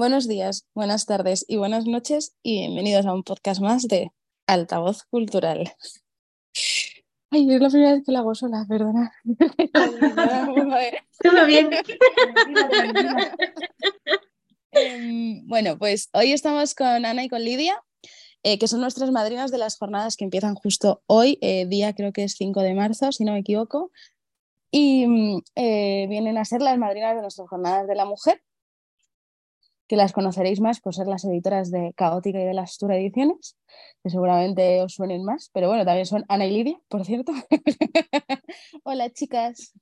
Buenos días, buenas tardes y buenas noches y bienvenidos a un podcast más de Altavoz Cultural. Ay, es la primera vez que lo hago sola, perdona. Todo bien. Em, bueno, pues hoy estamos con Ana y con Lidia, eh, que son nuestras madrinas de las jornadas que empiezan justo hoy, eh, día creo que es 5 de marzo, si no me equivoco, y mm, eh, vienen a ser las madrinas de nuestras jornadas de la mujer, que las conoceréis más por ser las editoras de Caótica y de las Tour Ediciones, que seguramente os suenen más, pero bueno, también son Ana y Lidia, por cierto. Hola, chicas.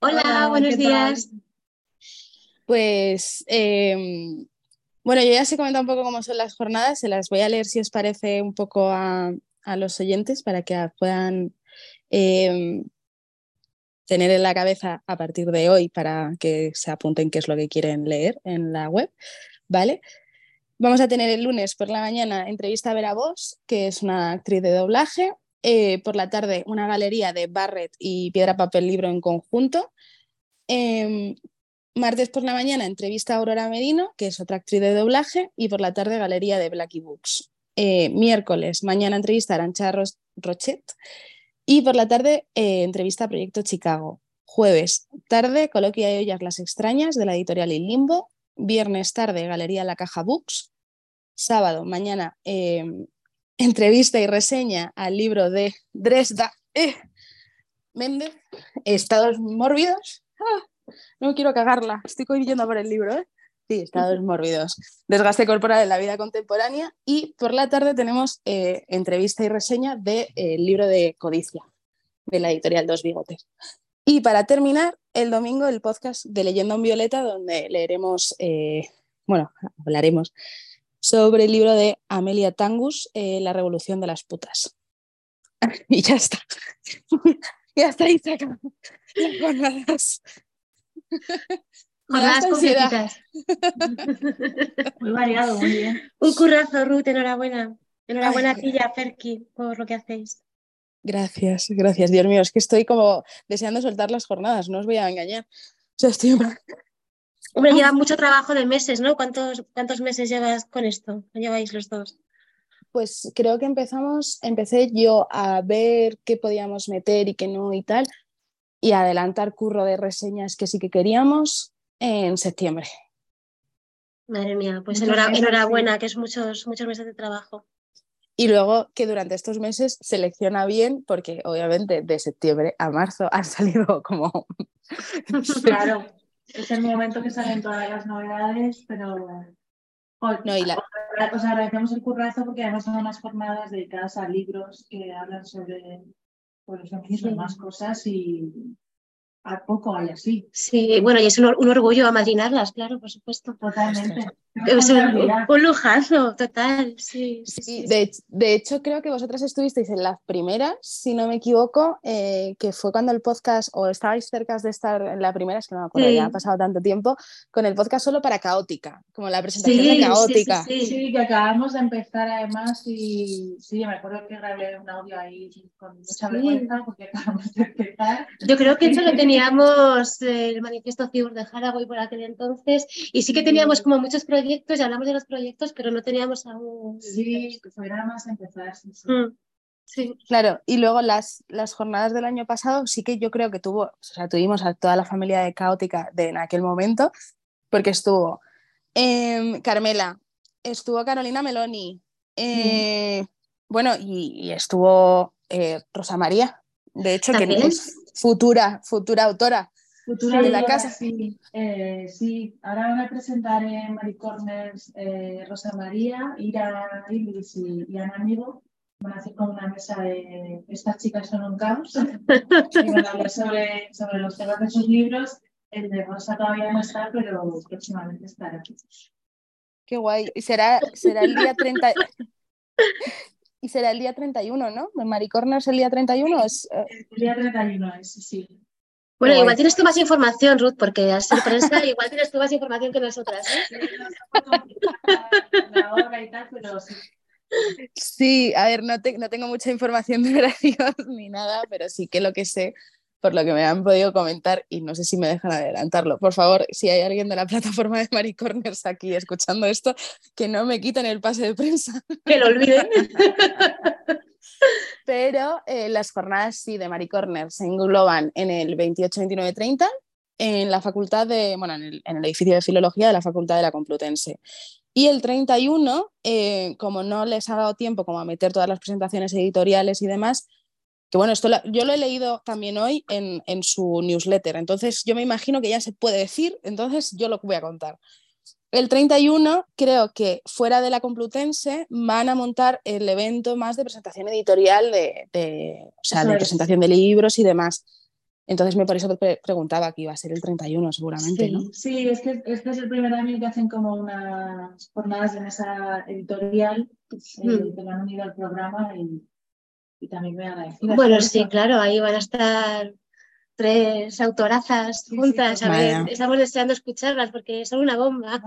Hola, buenos días. Pues em, bueno, yo ya os he comentado un poco cómo son las jornadas, se las voy a leer si os parece un poco a, los oyentes para que puedan em, tener en la cabeza a partir de hoy para que se apunten qué es lo que quieren leer en la web, ¿vale? Vamos a tener el lunes por la mañana entrevista a Vera Vos, que es una actriz de doblaje. Eh, por la tarde una galería de Barrett y Piedra, Papel, Libro en conjunto. Em, martes por la mañana entrevista a Aurora Medino, que es otra actriz de doblaje. Y por la tarde galería de Blacky Books. Eh, miércoles, mañana entrevista a Arancha Rochet y por la tarde, eh, entrevista a Proyecto Chicago. Jueves, tarde, coloquia y ollas las extrañas de la editorial Il Limbo. Viernes, tarde, Galería La Caja Books. Sábado, mañana, em, entrevista y reseña al libro de Dresda eh, Méndez, Estados Mórbidos. Ah, no quiero cagarla, estoy yendo por el libro. ¿eh? Sí, estados mórbidos. Desgaste corporal en la vida contemporánea. Y por la tarde tenemos eh, entrevista y reseña del de, eh, libro de Codicia, de la editorial Dos Bigotes. Y para terminar, el domingo el podcast de Leyenda en Violeta, donde leeremos, eh, bueno, hablaremos sobre el libro de Amelia Tangus, La Revolución de las Putas. y ya está. ya está ahí sacado las jornadas. Jornadas completitas. Muy variado, muy bien. Un currazo, Ruth, enhorabuena. Enhorabuena a ti y a Ferki por lo que hacéis. Gracias, gracias. Dios mío, es que estoy como deseando soltar las jornadas, no os voy a engañar. O sea, estoy... Hombre, lleva mucho trabajo de meses, ¿no? ¿Cuántos, ¿Cuántos meses llevas con esto? lleváis los dos? Pues creo que empezamos, empecé yo a ver qué podíamos meter y qué no y tal, y adelantar curro de reseñas que sí que queríamos en septiembre. Madre mía, pues enhorabuena, que es muchos, muchos meses de trabajo. Y luego que durante estos meses selecciona bien, porque obviamente de septiembre a marzo han salido como... claro, es el momento que salen todas las novedades, pero... No, y la... Os agradecemos el currazo porque además son unas jornadas dedicadas a libros que hablan sobre, sobre los feminismo y más cosas y, a poco hay así. Sí, bueno, y es un, orgullo amadrinarlas, claro, por supuesto. Totalmente. Un, lujazo, total, sí. sí, de, hecho, creo que vosotras estuvisteis en las primeras, si no me equivoco, eh, que fue cuando el podcast, o estabais cerca de estar en la primera, es que no me acuerdo, ya ha pasado tanto tiempo, con el podcast solo para Caótica, como la presentación de Caótica. Sí, que acabamos de empezar además y sí, me acuerdo que grabé un audio ahí con mucha vergüenza porque acabamos de empezar. Yo creo que eso lo teníamos el manifiesto Cibur de Haragoy por aquel entonces y sí que teníamos como muchos proyectos proyectos, ya hablamos de los proyectos, pero no teníamos aún. Sí, que fuera más empezar. Mm, sí, Claro, y luego las, las jornadas del año pasado sí que yo creo que tuvo, o sea, tuvimos a toda la familia de Caótica de en aquel momento, porque estuvo em, Carmela, estuvo Carolina Meloni, eh, bueno, y, estuvo eh, Rosa María, de hecho, que es futura, futura autora Futura de la casa. Sí, eh, sí, ahora van a presentar en Maricorners eh, Rosa María, Ira Ilis y, y Ana Amigo. Van a hacer como una mesa de estas chicas son un caos. y van a hablar sobre, sobre los temas de sus libros. El de Rosa todavía no está, pero próximamente estará. Qué guay. Y será, será el día 30. y será el día 31, ¿no? ¿Maricorners el día 31? Es, eh, El día 31 es, sí. Bueno, igual tienes tú más información, Ruth, porque al ser prensa igual tienes tú más información que nosotras. ¿eh? Sí, a ver, no, no, tengo mucha información de operación ni nada, pero sí que lo que sé, por lo que me han podido comentar y no sé si me dejan adelantarlo. Por favor, si hay alguien de la plataforma de Maricorners aquí escuchando esto, que no me quiten el pase de prensa. Que lo olviden. Pero eh, las jornadas sí de Maricorners se engloban en el 28, 29, 30 en la facultad de, bueno, en el, en el edificio de filología de la Facultad de la Complutense. Y el 31, eh, como no les ha dado tiempo como a meter todas las presentaciones editoriales y demás, que bueno, esto yo lo he leído también hoy en, en, su newsletter, entonces yo me imagino que ya se puede decir, entonces yo lo voy a contar. El 31 creo que fuera de la Complutense van a montar el evento más de presentación editorial, de, de o sea, de presentación de libros y demás. Entonces me por eso preguntaba que iba a ser el 31 seguramente, sí, ¿no? Sí, es que este es el primer año que hacen como unas jornadas en esa editorial mm. que han unido al programa y, y también me agradecida. Bueno, sí, claro, ahí van a estar tres autorazas juntas. Sí, sí, a ver, estamos deseando escucharlas porque son una bomba.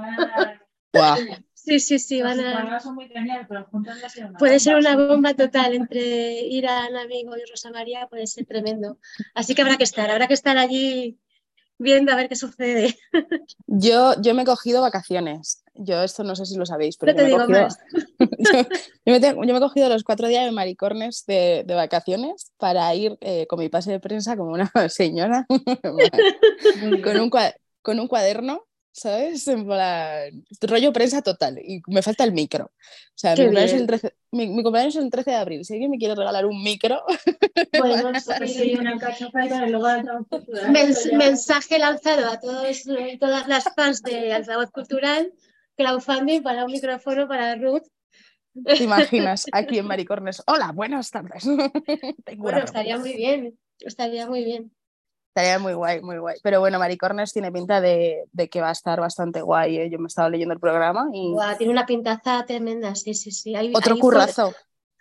Wow. Sí, sí, sí, van a... Son muy genial, pero juntas va a ser una puede bomba. ser una bomba total entre Irán, amigo y Rosa María, puede ser tremendo. Así que habrá que estar, habrá que estar allí viendo a ver qué sucede. Yo, yo me he cogido vacaciones. Yo esto no sé si lo sabéis, pero no te yo, digo me he más. yo, yo, me tengo, yo, me he cogido los cuatro días de maricornes de, de vacaciones para ir eh, con mi pase de prensa como una señora con, un, con un cuaderno ¿sabes? En plan, rollo prensa total. Y me falta el micro. O sea, mi cumpleaños, es el 13, mi, mi cumpleaños, es el 13, de abril. Si alguien me quiere regalar un micro. Bueno, sí, una cachofa y luego Mens mensaje lanzado a todos, todas las fans de Altavoz Cultural, crowdfunding para un micrófono para Ruth. ¿Te imaginas? Aquí en Maricornes. Hola, buenas tardes. bueno, estaría muy bien. Estaría muy bien. Estaría muy guay, muy guay. Pero bueno, Maricornes tiene pinta de, de que va a estar bastante guay. ¿eh? Yo me he estado leyendo el programa y. Guau, tiene una pintaza tremenda, sí, sí, sí. Hay, Otro hay currazo.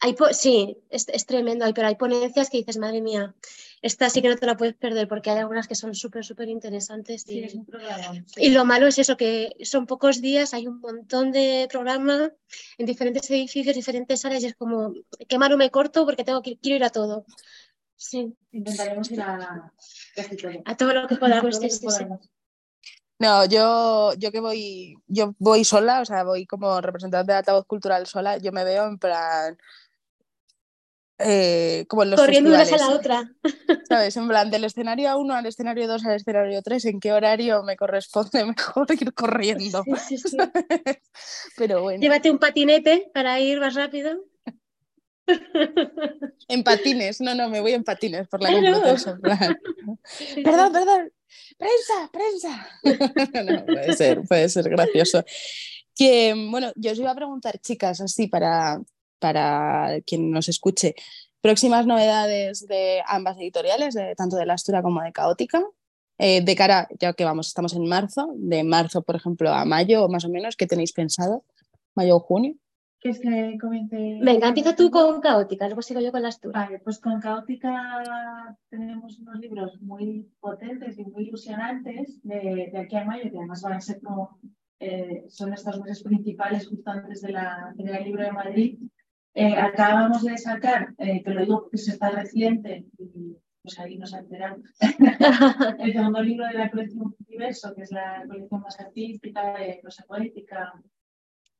Hay sí, es, es, tremendo, pero hay ponencias que dices, madre mía, esta sí que no te la puedes perder porque hay algunas que son súper, súper interesantes. Y, sí, programa, sí. y, lo malo es eso, que son pocos días, hay un montón de programa en diferentes edificios, diferentes áreas y es como, qué malo me corto porque tengo que quiero ir a todo. Sí. Intentaremos ir a casi todo. A todo lo que podamos. Todo lo que sí, sí, podamos. No, yo, yo que voy, yo voy sola, o sea, voy como representante de altavoz cultural sola, yo me veo en plan. Eh, como en los Corriendo una a la otra. ¿Sabes? En plan, del escenario 1 al escenario 2 al escenario 3, ¿en qué horario me corresponde mejor ir corriendo? Sí, sí, sí. Pero bueno. Llévate un patinete para ir más rápido. En patines, no, no, me voy en patines por la Claro. Plan. Sí, Perdón, perdón. Prensa, prensa. No, puede ser, puede ser gracioso. Que, bueno, yo os iba a preguntar, chicas, así para, para quien nos escuche, próximas novedades de ambas editoriales, de, tanto de la Astura como de Caótica, eh, de cara, ya que vamos, estamos en marzo, de marzo, por ejemplo, a mayo, más o menos, ¿qué tenéis pensado? ¿Mayo o junio? ¿Quieres que comience? Venga, empieza tú con Caótica, luego sigo yo con las tuyas. Vale, pues con Caótica tenemos unos libros muy potentes y muy ilusionantes de, de aquí a mayo, que además van a ser como, eh, son estos meses principales justo antes de la Feria del Libro de Madrid. Eh, acabamos de sacar, eh, te lo digo porque se está reciente y pues ahí nos enteramos, el segundo libro de la colección Universo, que es la colección más artística, de prosa poética,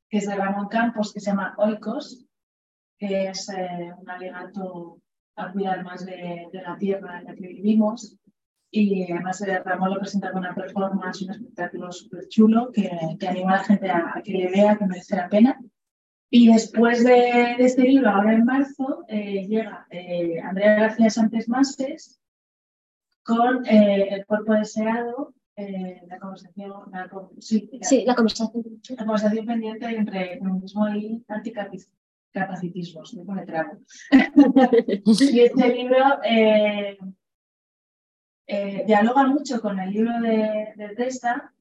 que es de Ramón Campos, que se llama Oikos, que es eh, un alegato a cuidar más de, de, la tierra en la que vivimos. Y además eh, Ramón lo presenta con una performance, un espectáculo súper chulo que, que, anima a la gente a, a, que le vea, que merece la pena. Y después de, de este libro, ahora en marzo, eh, llega eh, Andrea García Sánchez Mastes con eh, El cuerpo deseado, la conversación, la, sí, la, Sí, la conversación. la conversación pendiente entre feminismo y anticapacitismos, me pone trabo. y este libro dialoga mucho con el libro de, de Testa,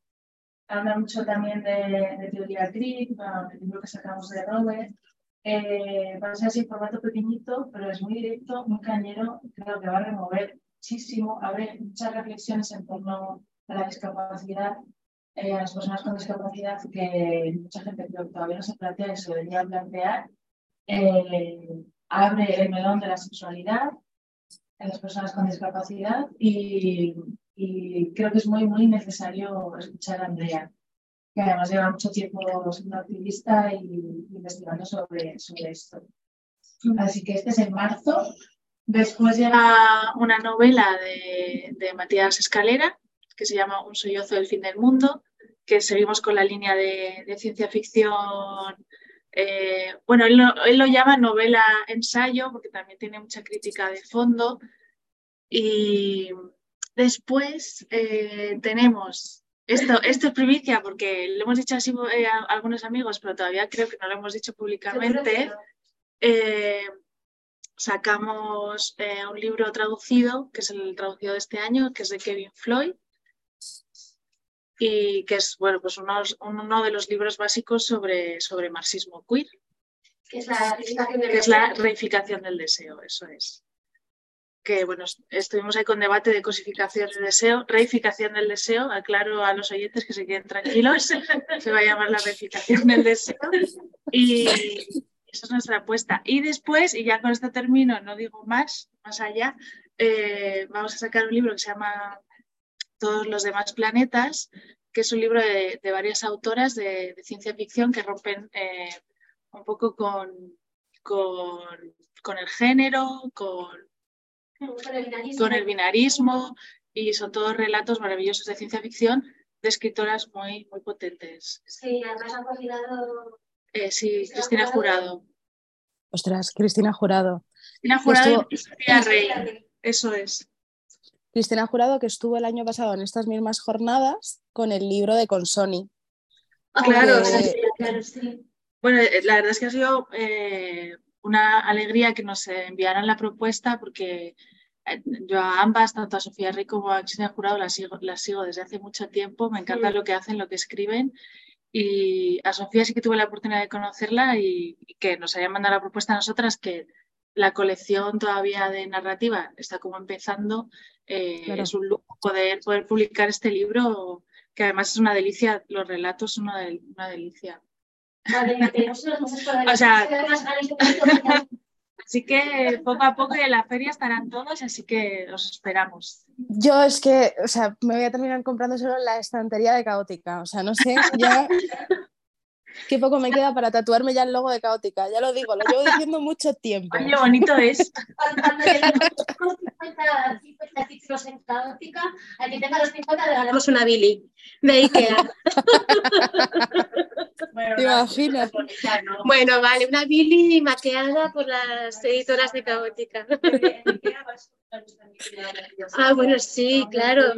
habla mucho también de, de teoría crítica, el libro que sacamos de Robert. Eh, va a ser así formato pequeñito, pero es muy directo, muy cañero, creo que va a remover muchísimo, abre muchas reflexiones en torno a la discapacidad, eh, a las personas con discapacidad que mucha gente creo que todavía no se plantea y se debería plantear. Eh, abre el melón de la sexualidad, en las personas con discapacidad y, creo que es muy, muy necesario escuchar a Andrea, que además lleva mucho tiempo siendo activista y investigando sobre, sobre esto. Así que este es en marzo. Después llega una novela de, de Matías Escalera, que se llama Un sollozo del fin del mundo, que seguimos con la línea de, de ciencia ficción eh, bueno, él lo, llama novela ensayo porque también tiene mucha crítica de fondo. Y después eh, tenemos, esto, esto es primicia porque lo hemos dicho así eh, a, algunos amigos, pero todavía creo que no lo hemos dicho públicamente. sacamos un libro traducido, que es el traducido de este año, que es de Kevin Floyd, y que es bueno, pues uno, uno de los libros básicos sobre, sobre marxismo queer. Que es la reificación del deseo, eso es. Que bueno, estuvimos ahí con debate de cosificación del deseo, reificación del deseo, aclaro a los oyentes que se queden tranquilos, se va a llamar la reificación del deseo. Y esa es nuestra apuesta. Y después, y ya con esto termino, no digo más, más allá, eh, vamos a sacar un libro que se llama todos los demás planetas, que es un libro de, varias autoras de, ciencia ficción que rompen eh, un poco con, con, el género, con, con el, binarismo, y son todos relatos maravillosos de ciencia ficción de escritoras muy, muy potentes. Sí, además han coordinado... Eh, sí, Cristina Jurado. Ostras, Cristina Jurado. Cristina Jurado y Sofía Rey. Eso es. Cristina Jurado, que estuvo el año pasado en estas mismas jornadas con el libro de Consoni. Ah, claro, sí, Bueno, eh, la verdad es que ha sido eh, una alegría que nos enviaran la propuesta porque eh, yo a ambas, tanto a Sofía Rico como a Cristina Jurado, las sigo, las sigo desde hace mucho tiempo. Me encanta lo que hacen, lo que escriben. Y a Sofía sí que tuve la oportunidad de conocerla y, y que nos hayan mandado la propuesta a nosotras que la colección todavía de narrativa está como empezando. Eh, es un lujo poder, poder publicar este libro, que además es una delicia, los relatos son una, una delicia. O sea, así que poco a poco en la feria estarán todos, así que los esperamos. Yo es que, o sea, me voy a terminar comprando solo la estantería de Caótica, o sea, no sé, ya Qué poco me queda para tatuarme ya el logo de Caótica. Ya lo digo, lo llevo diciendo mucho tiempo. Qué bonito es. Cuando lleguemos con 50, 50 títulos en Caótica, al que tenga los 50 le regalamos una Billy de Ikea. bueno, ¿Te imaginas? Bueno, vale, una Billy maqueada por las editoras de Caótica. ah, bueno, sí, claro.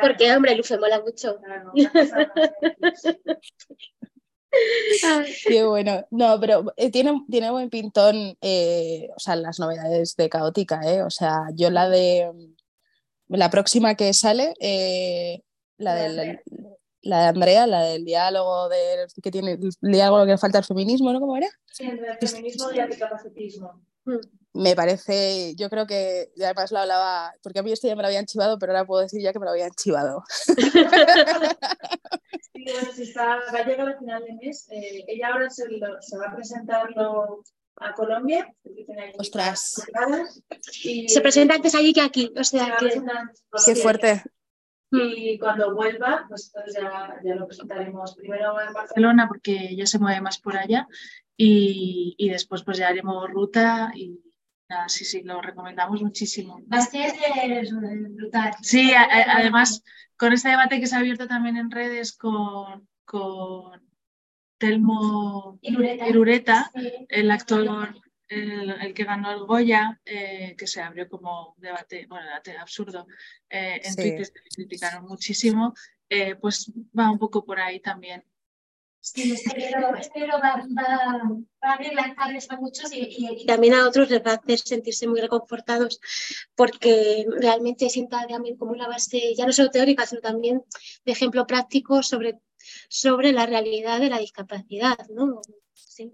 Porque, hombre, Lufe mola mucho. Qué bueno. No, pero eh, tiene, tiene buen pintón, eh, o sea, las novedades de Caótica, ¿eh? O sea, yo la de la próxima que sale, eh, la, de, la, de Andrea, la del diálogo de, que tiene el diálogo que falta al feminismo, ¿no? ¿Cómo era? Sí, el feminismo y anticapacitismo. Mm me parece, yo creo que ya además lo hablaba, porque a mí esto ya me lo habían chivado, pero ahora puedo decir ya que me lo habían chivado. Sí, bueno, si está, va a llegar al final de mes, eh, ella ahora se, se, va a presentarlo a Colombia. Ostras. Y, se presenta antes allí que aquí, o sea, que... Qué fuerte. Y cuando vuelva, pues ya, ya, lo presentaremos primero en Barcelona porque ella se mueve más por allá y, y después pues ya haremos ruta y sí, sí, lo recomendamos muchísimo. Va a ser brutal. Sí, además, con este debate que se ha abierto también en redes con, con Telmo Irureta, el actor, el, que ganó el Goya, eh, que se abrió como debate, bueno, debate absurdo, eh, en Twitter se criticaron muchísimo, eh, pues va un poco por ahí también. Sí, espero, espero va, va, va, a cabeza a muchos y, y, también a otros les va a hacer sentirse muy reconfortados porque realmente sienta también como una base, ya no solo teórica, sino también de ejemplo práctico sobre, sobre la realidad de la discapacidad. ¿no? Sí,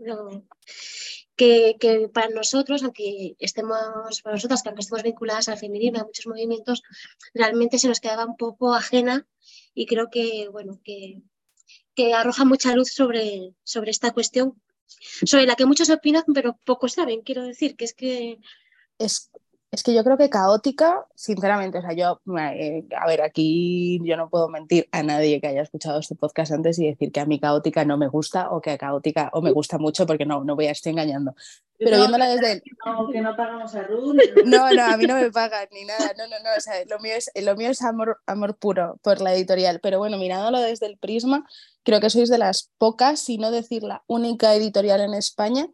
que, para nosotros, aunque estemos, para nosotras, que aunque estemos vinculadas al feminismo, a muchos movimientos, realmente se nos quedaba un poco ajena y creo que, bueno, que que arroja mucha luz sobre, sobre esta cuestión, sobre la que muchos opinan, pero pocos saben, quiero decir, que es que... Es, es que yo creo que caótica, sinceramente, o sea, yo, eh, a ver, aquí yo no puedo mentir a nadie que haya escuchado este podcast antes y decir que a mí caótica no me gusta o que a caótica o me gusta mucho porque no, no voy a estar engañando. Pero viéndola desde... No, que no pagamos a Ruth. No, no, a mí no me pagan ni nada, no, no, no, o sea, lo mío es, lo mío es amor, amor puro por la editorial, pero bueno, mirándolo desde el prisma, creo que sois de las pocas, si no decir la única editorial en España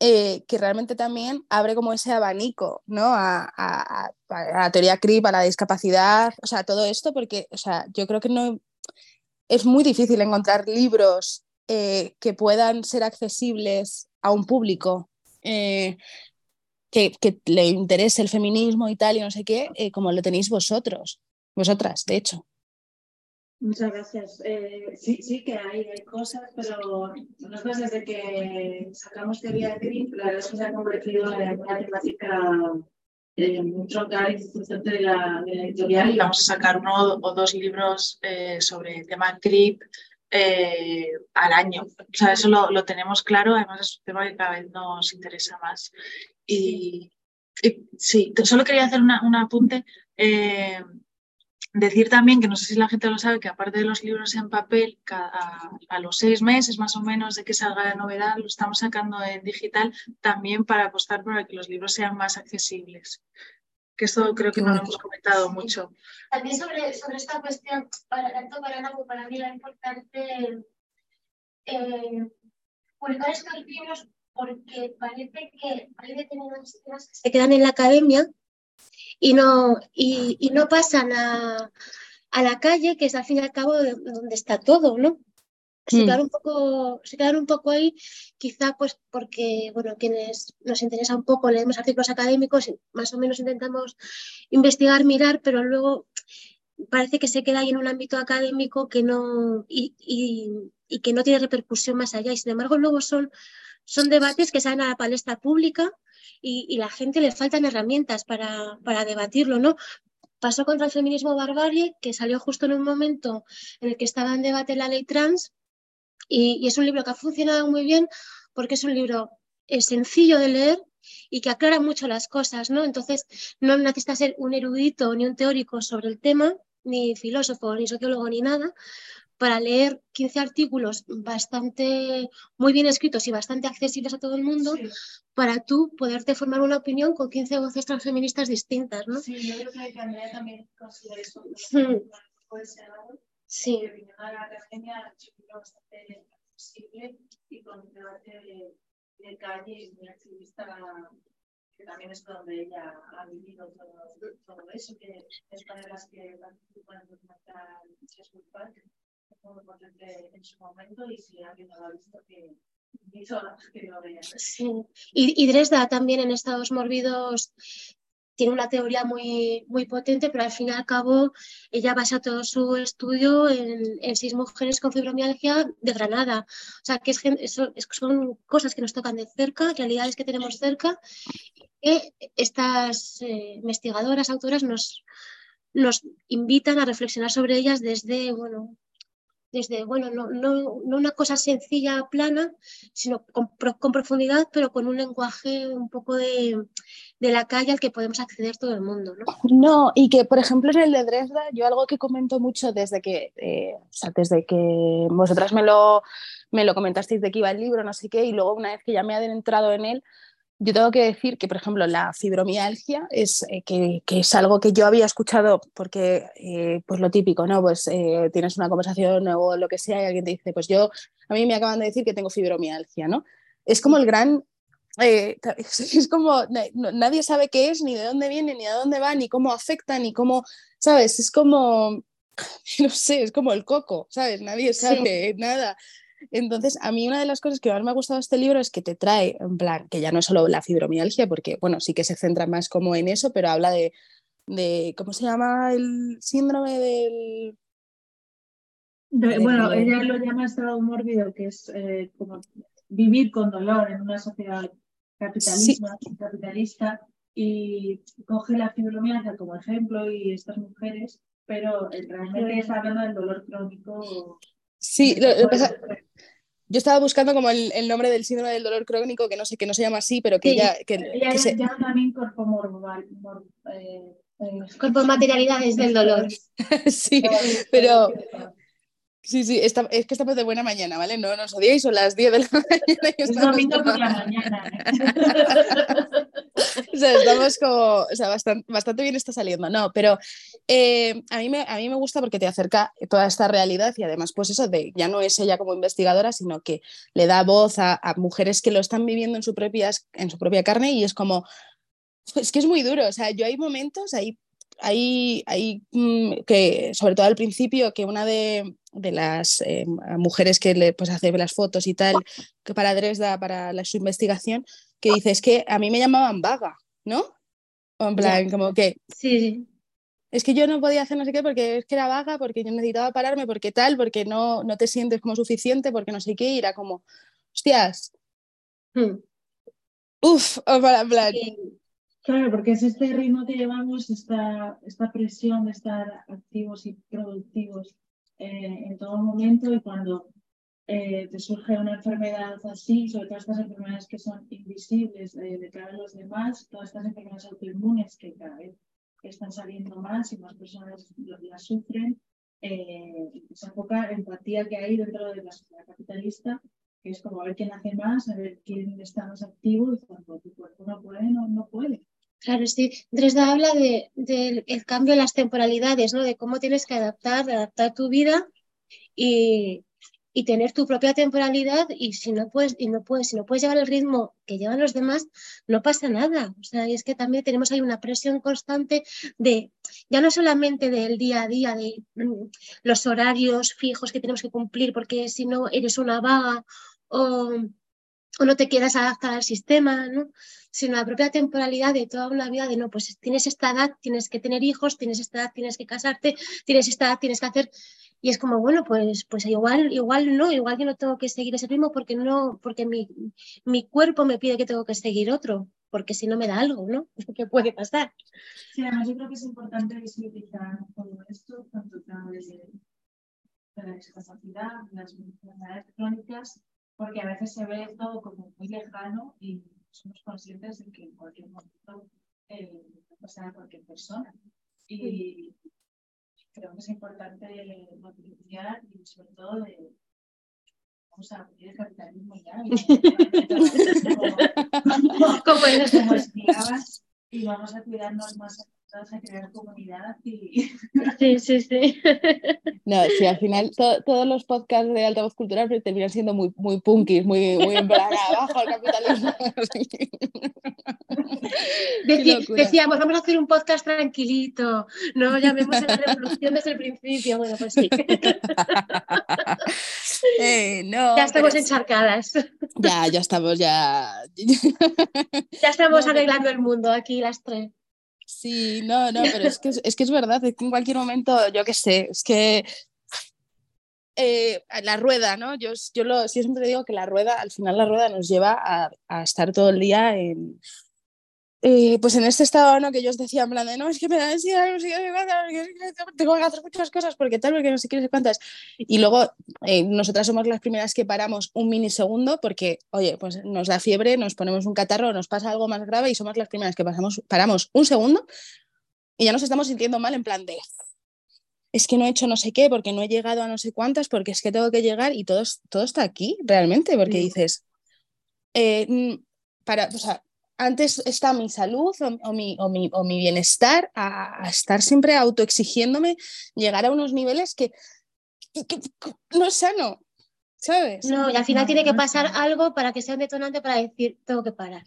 eh, que realmente también abre como ese abanico ¿no? a, a, la teoría CRIP, a la discapacidad, o sea, todo esto, porque o sea, yo creo que no es muy difícil encontrar libros eh, que puedan ser accesibles a un público eh, que, que, le interese el feminismo y tal, y no sé qué, como lo tenéis vosotros, vosotras, de hecho. Muchas gracias. Eh, sí, sí que hay, hay, cosas, pero nosotros desde que sacamos teoría de CRIP, la verdad es que se ha convertido en una temática eh, muy troncal y de la, de la editorial y vamos a sacar uno o dos libros eh, sobre el tema CRIP eh, al año. O sea, eso lo, lo, tenemos claro, además es un tema que cada vez nos interesa más. Y, y sí, solo quería hacer una, un apunte. Decir también que no sé si la gente lo sabe, que aparte de los libros en papel, cada, a los seis meses más o menos de que salga la novedad, lo estamos sacando en digital también para apostar por que los libros sean más accesibles. Que esto creo que no lo hemos comentado mucho. También sobre, sobre esta cuestión, para, tanto para Ana como para mí, era importante eh, publicar estos libros porque parece que, parece que se quedan en la academia y no, y, y no pasan a, a, la calle, que es al fin y al cabo donde está todo, ¿no? Se, mm. quedan un poco, se quedan un poco ahí, quizá pues porque, bueno, quienes nos interesa un poco, leemos artículos académicos, más o menos intentamos investigar, mirar, pero luego parece que se queda ahí en un ámbito académico que no, y, y, y que no tiene repercusión más allá. Y sin embargo, luego son, son debates que salen a la palestra pública y, y la gente le faltan herramientas para, para debatirlo, ¿no? Pasó contra el feminismo barbarie, que salió justo en un momento en el que estaba en debate la ley trans, y, es un libro que ha funcionado muy bien porque es un libro es sencillo de leer y que aclara mucho las cosas, ¿no? Entonces, no necesita ser un erudito ni un teórico sobre el tema, ni filósofo, ni sociólogo, ni nada, para leer 15 artículos bastante muy bien escritos y bastante accesibles a todo el mundo, sí. para tú poderte formar una opinión con 15 voces transfeministas distintas, ¿no? Sí, yo creo que Andrea también considera eso puede ser algo. Sí, accesible y con un debate de, de calle y muy activista que también es donde ella ha vivido todo, todo eso, que es de las que participan en documental fue muy potente y. Y, Dresda también en estados mórbidos tiene una teoría muy, muy potente, pero al fin y al cabo ella basa todo su estudio en, en seis mujeres con fibromialgia de Granada. O sea, que es, es, son cosas que nos tocan de cerca, realidades que tenemos cerca, que estas eh, investigadoras, autoras nos, nos invitan a reflexionar sobre ellas desde, bueno, desde, bueno, no, no, no, una cosa sencilla, plana, sino con, con, profundidad, pero con un lenguaje un poco de, de, la calle al que podemos acceder todo el mundo. ¿no? no, y que, por ejemplo, en el de Dresda, yo algo que comento mucho desde que, eh, o sea, desde que vosotras me lo, me lo comentasteis de que iba el libro, no sé qué, y luego una vez que ya me he adentrado en él, yo tengo que decir que, por ejemplo, la fibromialgia es, eh, que, que, es algo que yo había escuchado porque, eh, pues lo típico, ¿no? Pues eh, tienes una conversación o lo que sea y alguien te dice, pues yo, a mí me acaban de decir que tengo fibromialgia, ¿no? Es como el gran... es como no, nadie sabe qué es, ni de dónde viene, ni a dónde va, ni cómo afecta, ni cómo, ¿sabes? Es como, no sé, es como el coco, ¿sabes? Nadie sabe sí. nada. Entonces, a mí una de las cosas que más me ha gustado de este libro es que te trae, en plan, que ya no es solo la fibromialgia, porque, bueno, sí que se centra más como en eso, pero habla de, de ¿cómo se llama el síndrome del... De, bueno, ella lo llama estado mórbido, que es eh, como vivir con dolor en una sociedad capitalista, sí. capitalista y coge la fibromialgia como ejemplo y estas mujeres, pero realmente está hablando del dolor crónico Sí, lo, lo, pasa, Yo estaba buscando como el, el, nombre del síndrome del dolor crónico, que no sé, que no se llama así, pero que ya... Que, ella que se... llama también cuerpo morbo, eh, eh, cuerpo materialidades del dolor. sí, pero... Sí, sí, es que estamos de buena mañana, ¿vale? No nos odiéis, son las 10 de la mañana. Y es domingo por la mañana. ¿eh? o sea, estamos como, o sea, bastante, bastante bien está saliendo, no, pero eh, a, mí me, a mí me gusta porque te acerca toda esta realidad y además, pues eso, de ya no es ella como investigadora, sino que le da voz a, a mujeres que lo están viviendo en su, propia, en su propia carne y es como, es que es muy duro, o sea, yo hay momentos, hay hay, hay mm, que, sobre todo al principio, que una de, de las eh, mujeres que le pues, hace las fotos y tal, que para Dresda, para la, su investigación, que dice, es que a mí me llamaban vaga, ¿no? En plan, como que... Sí. Es que yo no podía hacer no sé qué porque es que era vaga, porque yo necesitaba pararme, porque tal, porque no, no te sientes como suficiente, porque no sé qué, y era como, hostias. Hmm. Uf, para en plan... Claro, porque es este ritmo que llevamos, esta, esta presión de estar activos y productivos eh, en todo momento y cuando eh, te surge una enfermedad así, sobre todo estas enfermedades que son invisibles eh, de cara a los demás, todas estas enfermedades autoinmunes que cada vez están saliendo más y más personas las sufren, esa poca empatía que hay dentro de la sociedad capitalista, que es como a ver quién hace más, a ver quién está más activo y cuando tu cuerpo no puede, no, no puede. Claro, sí. Dresda habla del de, el cambio en las temporalidades, ¿no? De cómo tienes que adaptar, adaptar tu vida y, y, tener tu propia temporalidad y si no puedes, y no puedes, si no puedes llevar el ritmo que llevan los demás, no pasa nada. O sea, y es que también tenemos ahí una presión constante de, ya no solamente del día a día, de mm, los horarios fijos que tenemos que cumplir, porque si no eres una vaga o, o no te quieras adaptar al sistema, ¿no? sino la propia temporalidad de toda una vida de no, pues tienes esta edad, tienes que tener hijos, tienes esta edad, tienes que casarte, tienes esta edad, tienes que hacer. Y es como, bueno, pues, pues igual, igual no, igual yo no tengo que seguir ese ritmo porque no, porque mi, mi cuerpo me pide que tengo que seguir otro, porque si no me da algo, ¿no? ¿Qué puede pasar? Sí, además yo creo que es importante visibilizar todo esto, tanto de, de la discapacidad, las enfermedades crónicas, porque a veces se ve todo como muy lejano y somos conscientes de que en cualquier momento eh, puede pasar a cualquier persona. Y creo que es importante noticiar y sobre todo de vamos a abrir el capitalismo ya como, como esclavas y vamos a cuidarnos más a crear comunidad y... Sí, sí, sí. No, sí, al final todos los podcasts de altavoz cultural terminan siendo muy, muy punkis, muy, muy en plan abajo el capitalismo. decíamos, vamos a hacer un podcast tranquilito, no llamemos a la revolución desde el principio. Bueno, pues sí. Eh, no, ya estamos encharcadas. Ya, ya estamos, ya. Ya estamos arreglando el mundo aquí las tres. Sí, no, no, pero es que es, que es verdad, es que en cualquier momento, yo qué sé, es que eh, la rueda, ¿no? Yo, yo, lo, siempre digo que la rueda, al final la rueda nos lleva a, a estar todo el día en, eh, pues en este estado ¿no? que yo os decía en plan de no, es que me da ansiedad, no sé qué, tengo que hacer muchas cosas porque tal, porque no sé qué, no sé cuántas. Y luego eh, nosotras somos las primeras que paramos un minisegundo porque, oye, pues nos da fiebre, nos ponemos un catarro, nos pasa algo más grave y somos las primeras que pasamos, paramos un segundo y ya nos estamos sintiendo mal en plan de es que no he hecho no sé qué porque no he llegado a no sé cuántas porque es que tengo que llegar y todo, todo está aquí realmente porque dices, eh, mm, para, o sea, antes está mi salud o, mi, o, mi, o mi, bienestar a, estar siempre autoexigiéndome, llegar a unos niveles que, no es sano, ¿sabes? No, y al final tiene que pasar algo para que sea un detonante para decir, tengo que parar.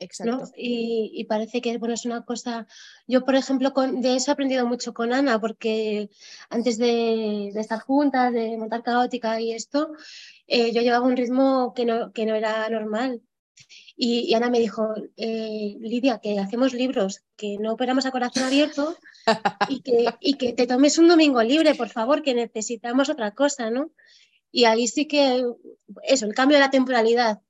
Exacto. Y, parece que bueno, es una cosa. Yo, por ejemplo, con, de eso he aprendido mucho con Ana, porque antes de, estar juntas, de montar caótica y esto, eh, yo llevaba un ritmo que no, que no era normal. Y, Ana me dijo, eh, Lidia, que hacemos libros, que no operamos a corazón abierto y que, y que te tomes un domingo libre, por favor, que necesitamos otra cosa, ¿no? Y ahí sí que, eso, el cambio de la temporalidad,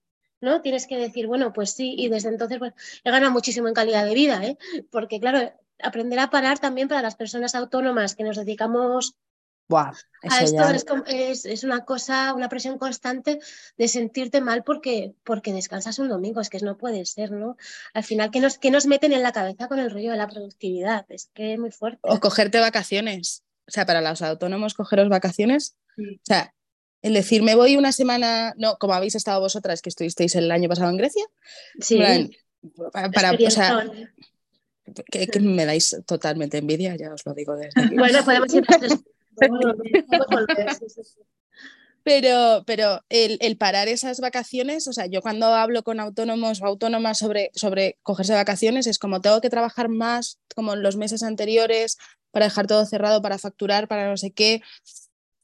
¿no? Tienes que decir, bueno, pues sí, y desde entonces pues, he ganado muchísimo en calidad de vida, ¿eh? Porque claro, aprender a parar también para las personas autónomas que nos dedicamos Buah, a eso esto ya- es, como- es- es una cosa, una presión constante de sentirte mal porque, porque descansas un domingo, es que no puede ser, ¿no? Al final, ¿qué nos, qué nos meten en la cabeza con el rollo de la productividad? Es que es muy fuerte. O cogerte vacaciones. O sea, para los autónomos, cogeros vacaciones. Sí. O sea, el decir, me voy una semana, no, como habéis estado vosotras, que estuvisteis el año pasado en Grecia, Sí, plan, para, para- o sea, que, que me dais totalmente envidia, ya os lo digo desde aquí. Bueno, podemos ir tres. Pero, pero el, el parar esas vacaciones, o sea, yo cuando hablo con autónomos o autónomas sobre, sobre cogerse vacaciones, es como tengo que trabajar más como en los meses anteriores para dejar todo cerrado, para facturar, para no sé qué,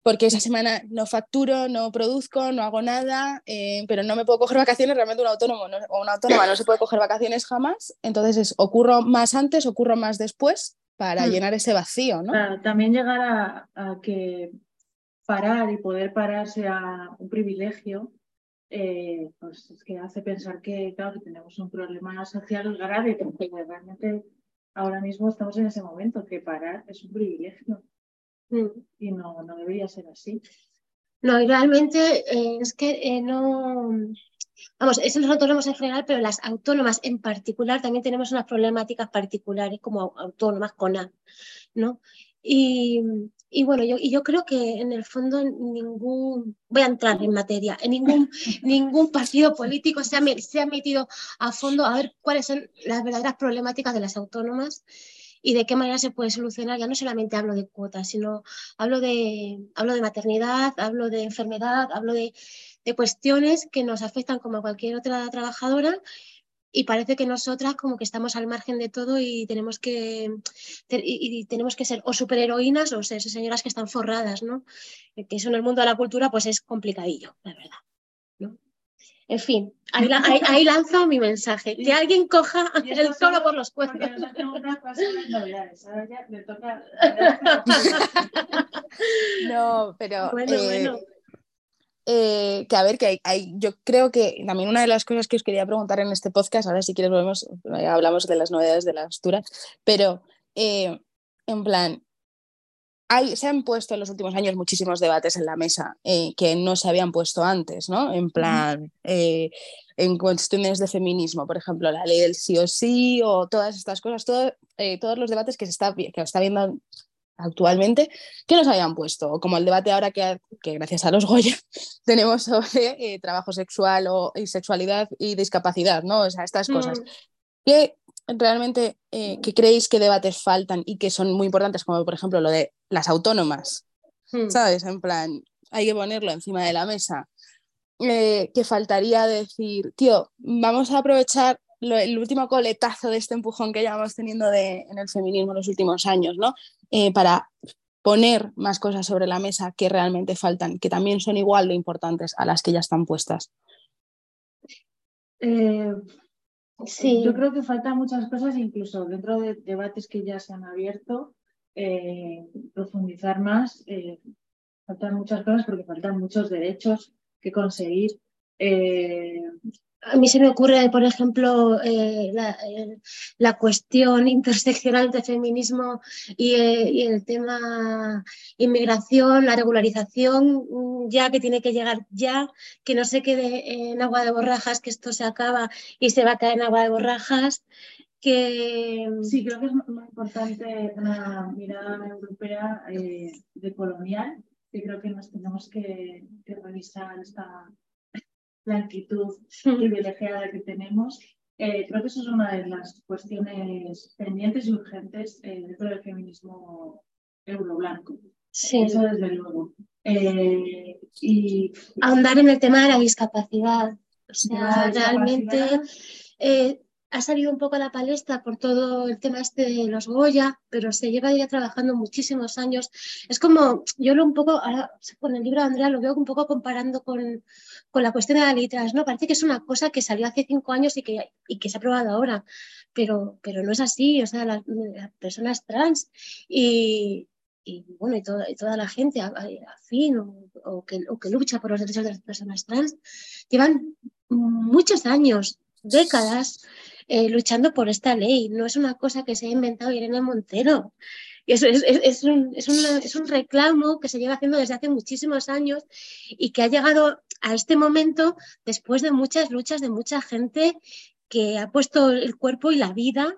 porque esa semana no facturo, no produzco, no hago nada, eh, pero no me puedo coger vacaciones, realmente un autónomo no- o una autónoma no se puede coger vacaciones jamás, entonces es, ocurro más antes, ocurro más después para Mm. llenar ese vacío, ¿no? Claro, también llegar a, a que parar y poder parar sea un privilegio, eh, pues es que hace pensar que, claro, que tenemos un problema social grave, porque realmente ahora mismo estamos en ese momento, que parar es un privilegio Mm. y no, no debería ser así. No, y realmente eh, es que eh, no. Vamos, es en los autónomos en general, pero las autónomas en particular también tenemos unas problemáticas particulares como au- autónomas con A, ¿no? Y, y bueno, yo, y yo creo que en el fondo ningún, voy a entrar en materia, en ningún, ningún partido político se ha, se ha metido a fondo a ver cuáles son las verdaderas problemáticas de las autónomas y de qué manera se puede solucionar. Ya no solamente hablo de cuotas, sino hablo de, hablo de maternidad, hablo de enfermedad, hablo de, de cuestiones que nos afectan como a cualquier otra trabajadora y parece que nosotras como que estamos al margen de todo y tenemos que, y, y tenemos que ser o superheroínas o ser señoras que están forradas, ¿no? Que eso en el mundo de la cultura pues es complicadillo, la verdad. ¿no? En fin, ahí, la- ahí- ahí lanzo mi mensaje. Que alguien coja el solo por los cuernos. No, pero Bueno, eh, bueno. Eh, que a ver, que hay, hay- yo creo que también una de las cosas que os quería preguntar en este podcast, ahora si quieres volvemos, eh, hablamos de las novedades de las turas, pero eh, en plan, hay, se han puesto en los últimos años muchísimos debates en la mesa eh, que no se habían puesto antes, ¿no? En plan, en cuestiones de feminismo, por ejemplo, la ley del sí o sí o todas estas cosas, todo, todos los debates que se está, que está viendo actualmente que nos habían puesto, como el debate ahora que, que gracias a los Goya tenemos sobre eh, trabajo sexual o y sexualidad y discapacidad, ¿no? O sea, estas cosas. Mm. ¿Qué realmente eh, qué creéis que debates faltan y que son muy importantes, como por ejemplo lo de las autónomas? Mm. ¿Sabes? En plan, hay que ponerlo encima de la mesa. Eh, que faltaría decir, tío, vamos a aprovechar lo- el último coletazo de este empujón que llevamos teniendo de, en el feminismo en los últimos años, ¿no? Eh, para poner más cosas sobre la mesa que realmente faltan, que también son igual de importantes a las que ya están puestas. Eh, Sí. Yo creo que faltan muchas cosas, incluso dentro de debates que ya se han abierto, eh, profundizar más. eh, faltan muchas cosas porque faltan muchos derechos que conseguir. A mí se me ocurre, por ejemplo, eh, la, cuestión interseccional de feminismo y, eh, y el tema inmigración, la regularización, mm, ya que tiene que llegar ya, que no se quede en agua de borrajas, que esto se acaba y se va a caer en agua de borrajas, que sí, creo que es muy importante una mirada europea eh, de colonial, que creo que nos tenemos que, que revisar esta blanquitud privilegiada que tenemos. Eh, creo que eso es una de las cuestiones pendientes y urgentes eh, dentro del feminismo euroblanco. sí, Eso desde luego. Eh, y ahondar en el tema de la discapacidad. O sea, realmente eh, ha salido un poco a la palestra por todo el tema este de los Goya, pero se lleva ya trabajando muchísimos años. Es como, yo lo un poco, ahora con el libro de Andrea lo veo un poco comparando con, con la cuestión de la ley trans, ¿no? Parece que es una cosa que salió hace cinco años y que, y que se ha aprobado ahora, pero, pero no es así, o sea, las, las personas trans y, bueno, y, toda, y toda la gente afín o, o que, o que lucha por los derechos de las personas trans, llevan muchos años, décadas, eh, luchando por esta ley. No es una cosa que se ha inventado Irene Montero. Es, un, reclamo que se lleva haciendo desde hace muchísimos años y que ha llegado a este momento después de muchas luchas de mucha gente que ha puesto el cuerpo y la vida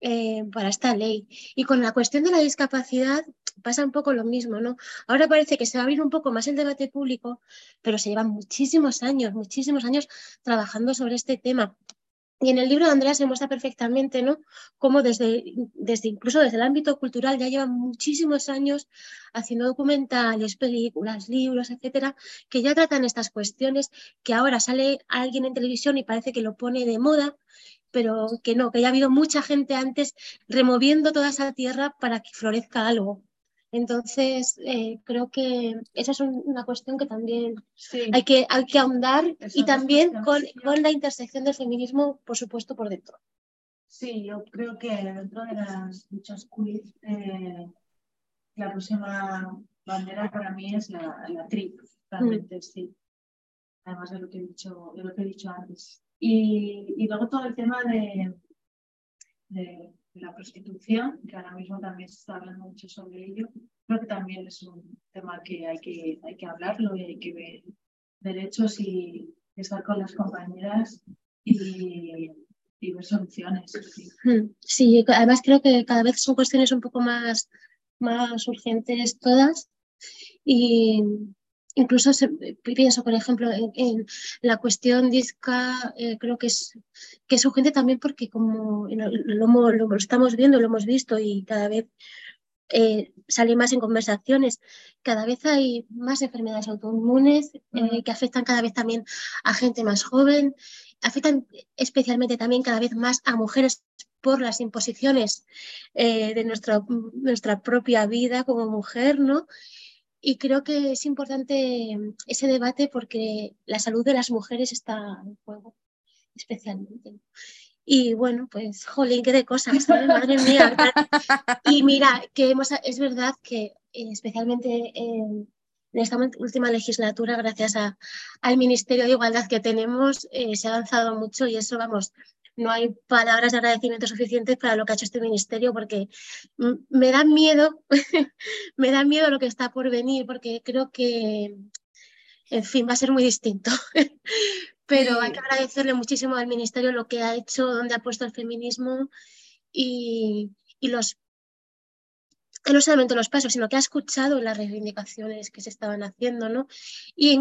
eh, para esta ley. Y con la cuestión de la discapacidad pasa un poco lo mismo, ¿no? Ahora parece que se va a abrir un poco más el debate público, pero se llevan muchísimos años, muchísimos años trabajando sobre este tema. Y en el libro de Andrea se muestra perfectamente, ¿no? Cómo desde, desde, incluso desde el ámbito cultural ya llevan muchísimos años haciendo documentales, películas, libros, etcétera, que ya tratan estas cuestiones, que ahora sale alguien en televisión y parece que lo pone de moda, pero que no, que ya ha habido mucha gente antes removiendo toda esa tierra para que florezca algo. Entonces, eh, creo que esa es una cuestión que también hay, que, hay que ahondar y también con, con, la intersección del feminismo, por supuesto, por dentro. Sí, yo creo que dentro de las luchas queer, eh, la próxima bandera para mí es la, la TRIP, realmente, mm. sí. Además de lo que he dicho, de lo que he dicho antes. Y, y luego todo el tema de, de la prostitución, que ahora mismo también se está hablando mucho sobre ello. Creo que también es un tema que hay que, hay que hablarlo y hay que ver derechos y estar con las compañeras y, y ver soluciones. Hmm. Sí. además creo que cada vez son cuestiones un poco más, más urgentes todas y, Incluso pienso, por ejemplo, en, la cuestión disca, eh, creo que es, que es urgente también porque como lo, lo, estamos viendo, lo hemos visto y cada vez eh, sale más en conversaciones, cada vez hay más enfermedades autoinmunes eh, que afectan cada vez también a gente más joven, afectan especialmente también cada vez más a mujeres por las imposiciones de nuestra, nuestra propia vida como mujer, ¿no? Y creo que es importante ese debate porque la salud de las mujeres está en juego, especialmente. Y bueno, pues, jolín, qué de cosas, madre mía. Y mira, que hemos, es verdad que eh, especialmente en esta última legislatura, gracias a, al Ministerio de Igualdad que tenemos, eh, se ha avanzado mucho y eso, vamos, no hay palabras de agradecimiento suficientes para lo que ha hecho este ministerio porque me da miedo, me da miedo lo que está por venir porque creo que, en fin, va a ser muy distinto. Pero hay que agradecerle muchísimo al ministerio lo que ha hecho, donde ha puesto el feminismo y, y los no solamente los pasos, sino que ha escuchado las reivindicaciones que se estaban haciendo, ¿no? Y,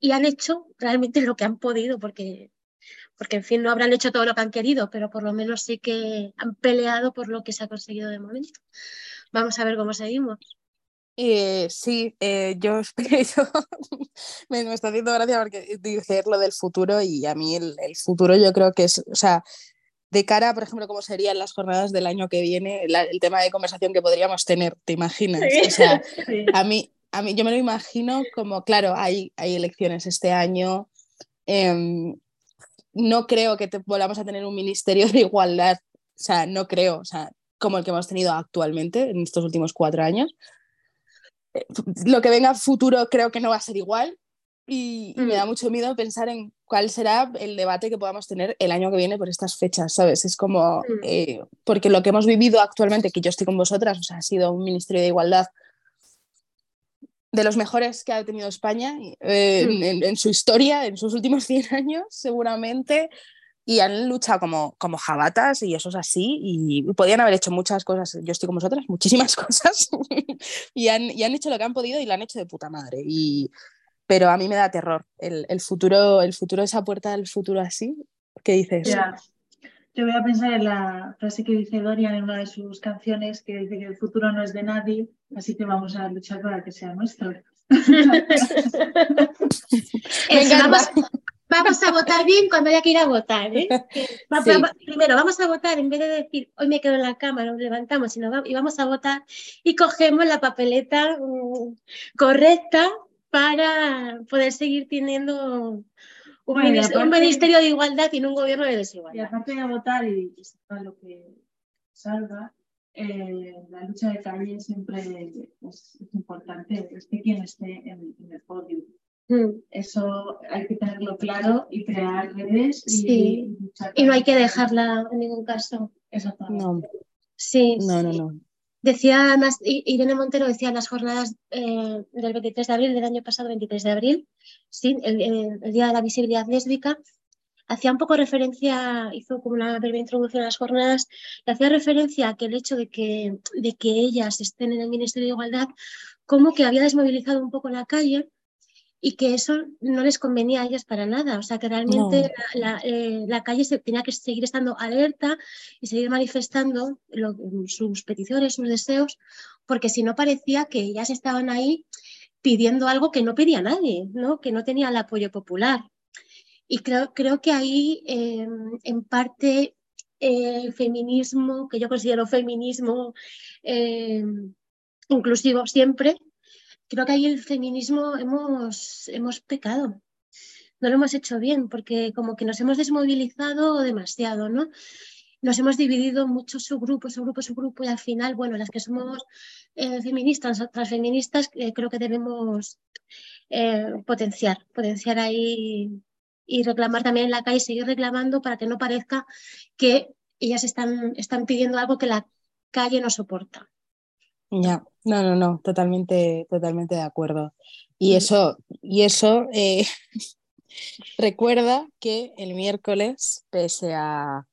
y, han hecho realmente lo que han podido, porque porque en fin, no habrán hecho todo lo que han querido, pero por lo menos sí que han peleado por lo que se ha conseguido de momento. Vamos a ver cómo seguimos. Eh, sí, eh, yo, me, me, está haciendo gracia porque dices lo del futuro y a mí el, futuro yo creo que es, o sea, de cara, por ejemplo, cómo serían las jornadas del año que viene, el tema de conversación que podríamos tener, ¿te imaginas? O sea, a mí, a mí yo me lo imagino como, claro, hay, hay elecciones este año, eh, no creo que volvamos a tener un ministerio de igualdad, o sea, no creo, o sea, como el que hemos tenido actualmente en estos últimos cuatro años. Eh, lo que venga futuro creo que no va a ser igual y, me da mm. mucho miedo pensar en cuál será el debate que podamos tener el año que viene por estas fechas, ¿sabes? Es como, mm. eh, porque lo que hemos vivido actualmente, que yo estoy con vosotras, o sea, ha sido un ministerio de igualdad de los mejores que ha tenido España eh, mm. en, su historia, en sus últimos 100 años, seguramente, y han luchado como, como jabatas y eso es así, y podían haber hecho muchas cosas, yo estoy con vosotras, muchísimas cosas, y, han, y, han, hecho lo que han podido y lo han hecho de puta madre, y, pero a mí me da terror el, el futuro, el futuro, esa puerta del futuro así, ¿qué dices? Yo voy a pensar en la frase que dice Dorian en una de sus canciones, que dice que el futuro no es de nadie, así que vamos a luchar para que sea nuestro. vamos, a votar bien cuando haya que ir a votar. ¿eh? primero, vamos a votar en vez de decir hoy me quedo en la cama, nos levantamos y, y vamos a votar y cogemos la papeleta mm, correcta para poder seguir teniendo un, ministerio, de igualdad y no un gobierno de desigualdad. Y aparte de votar y, lo que salga, eh, la lucha de calle siempre es, importante, es que quien esté en, el podio. Mm. Eso hay que tenerlo claro y crear redes y, y, no hay que dejarla en ningún caso. Exactamente. No. Sí. No, no, no. Decía además, Irene Montero decía en las jornadas eh, del 23 de abril del año pasado, 23 de abril, ¿sí? el, Día de la Visibilidad Lésbica, hacía un poco referencia, hizo como una breve introducción a las jornadas, y hacía referencia a que el hecho de que, de que ellas estén en el Ministerio de Igualdad, como que había desmovilizado un poco la calle y que eso no les convenía a ellas para nada. O sea, que realmente eh, la, calle se, tenía que seguir estando alerta y seguir manifestando sus peticiones, sus deseos, porque si no parecía que ellas estaban ahí pidiendo algo que no pedía nadie, ¿no? que no tenía el apoyo popular. Y creo, creo que ahí, em, en parte, el feminismo, que yo considero feminismo em, inclusivo siempre, creo que ahí el feminismo hemos, hemos pecado. No lo hemos hecho bien porque como que nos hemos desmovilizado demasiado, ¿no? Nos hemos dividido en muchos subgrupos, subgrupos, subgrupos y al final, bueno, las que somos eh, feministas, transfeministas, eh, creo que debemos eh, potenciar, potenciar ahí y reclamar también en la calle, seguir reclamando para que no parezca que ellas están, están pidiendo algo que la calle no soporta. Ya, no, no, no, totalmente, totalmente de acuerdo. Y mm. eso, y eso eh, recuerda que el miércoles, pese a...